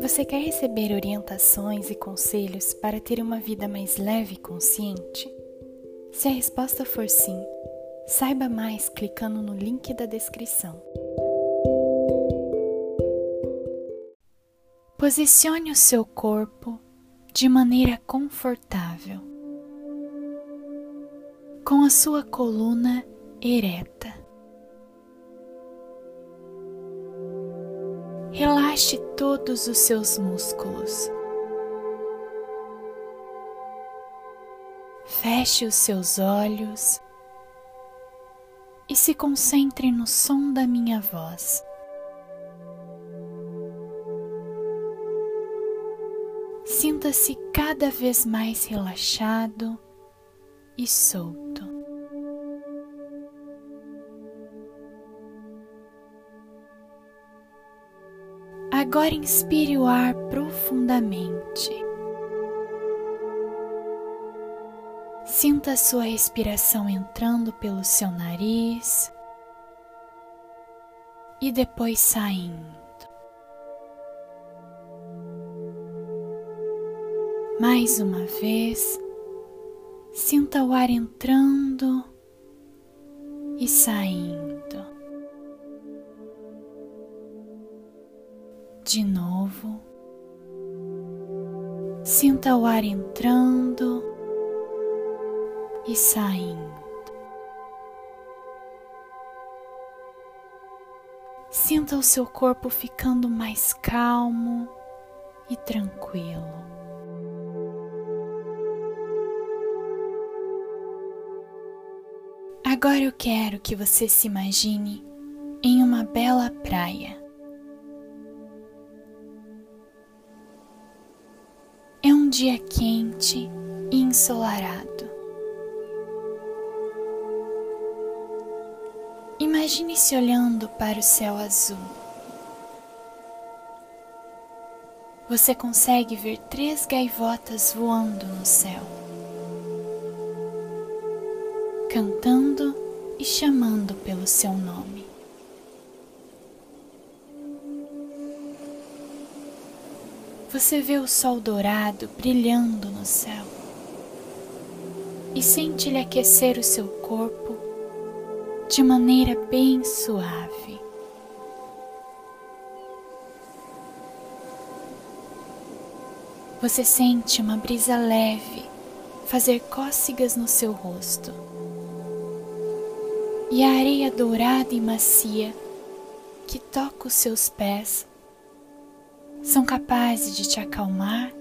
Você quer receber orientações e conselhos para ter uma vida mais leve e consciente? Se a resposta for sim, saiba mais clicando no link da descrição. Posicione o seu corpo de maneira confortável, com a sua coluna ereta. Relaxe todos os seus músculos. Feche os seus olhos e se concentre no som da minha voz. Sinta-se cada vez mais relaxado e solto. Agora inspire o ar profundamente. Sinta a sua respiração entrando pelo seu nariz e depois saindo. Mais uma vez, sinta o ar entrando e saindo. De novo. Sinta o ar entrando e saindo. Sinta o seu corpo ficando mais calmo e tranquilo. Agora eu quero que você se imagine em uma bela praia. Dia quente e ensolarado. Imagine-se olhando para o céu azul. Você consegue ver três gaivotas voando no céu, cantando e chamando pelo seu nome. Você vê o sol dourado brilhando no céu e sente-lhe aquecer o seu corpo de maneira bem suave. Você sente uma brisa leve fazer cócegas no seu rosto. E a areia dourada e macia que toca os seus pés são capazes de te acalmar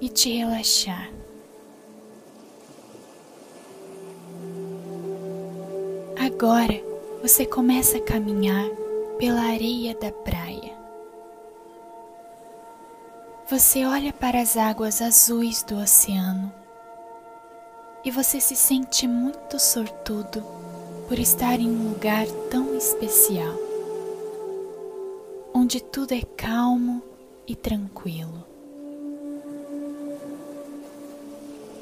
e te relaxar. Agora você começa a caminhar pela areia da praia. Você olha para as águas azuis do oceano e você se sente muito sortudo por estar em um lugar tão especial onde tudo é calmo e tranquilo.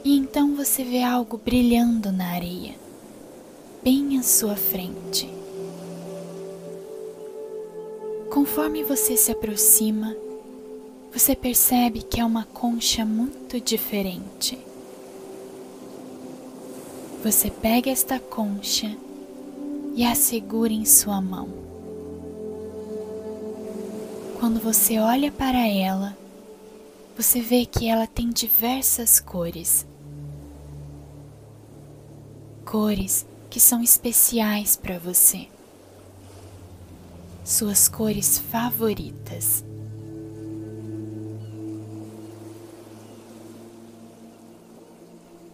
E então você vê algo brilhando na areia, bem à sua frente. Conforme você se aproxima, você percebe que é uma concha muito diferente. Você pega esta concha e a segura em sua mão. Quando você olha para ela, você vê que ela tem diversas cores. Cores que são especiais para você. Suas cores favoritas.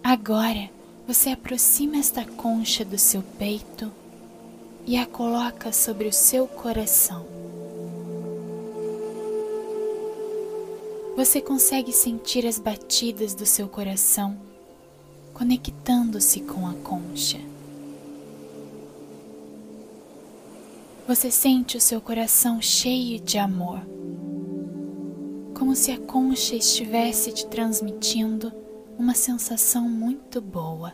Agora você aproxima esta concha do seu peito e a coloca sobre o seu coração. Você consegue sentir as batidas do seu coração conectando-se com a concha. Você sente o seu coração cheio de amor, como se a concha estivesse te transmitindo uma sensação muito boa.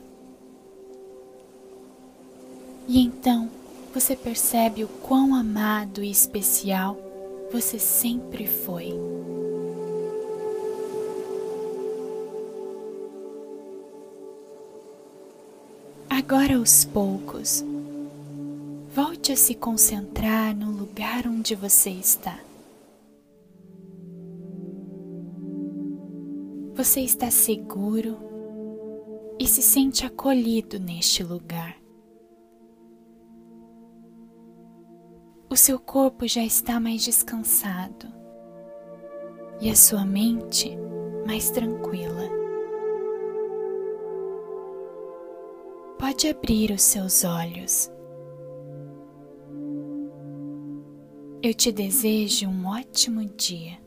E então você percebe o quão amado e especial você sempre foi. Agora, aos poucos, volte a se concentrar no lugar onde você está. Você está seguro e se sente acolhido neste lugar. O seu corpo já está mais descansado e a sua mente mais tranquila. Pode abrir os seus olhos. Eu te desejo um ótimo dia.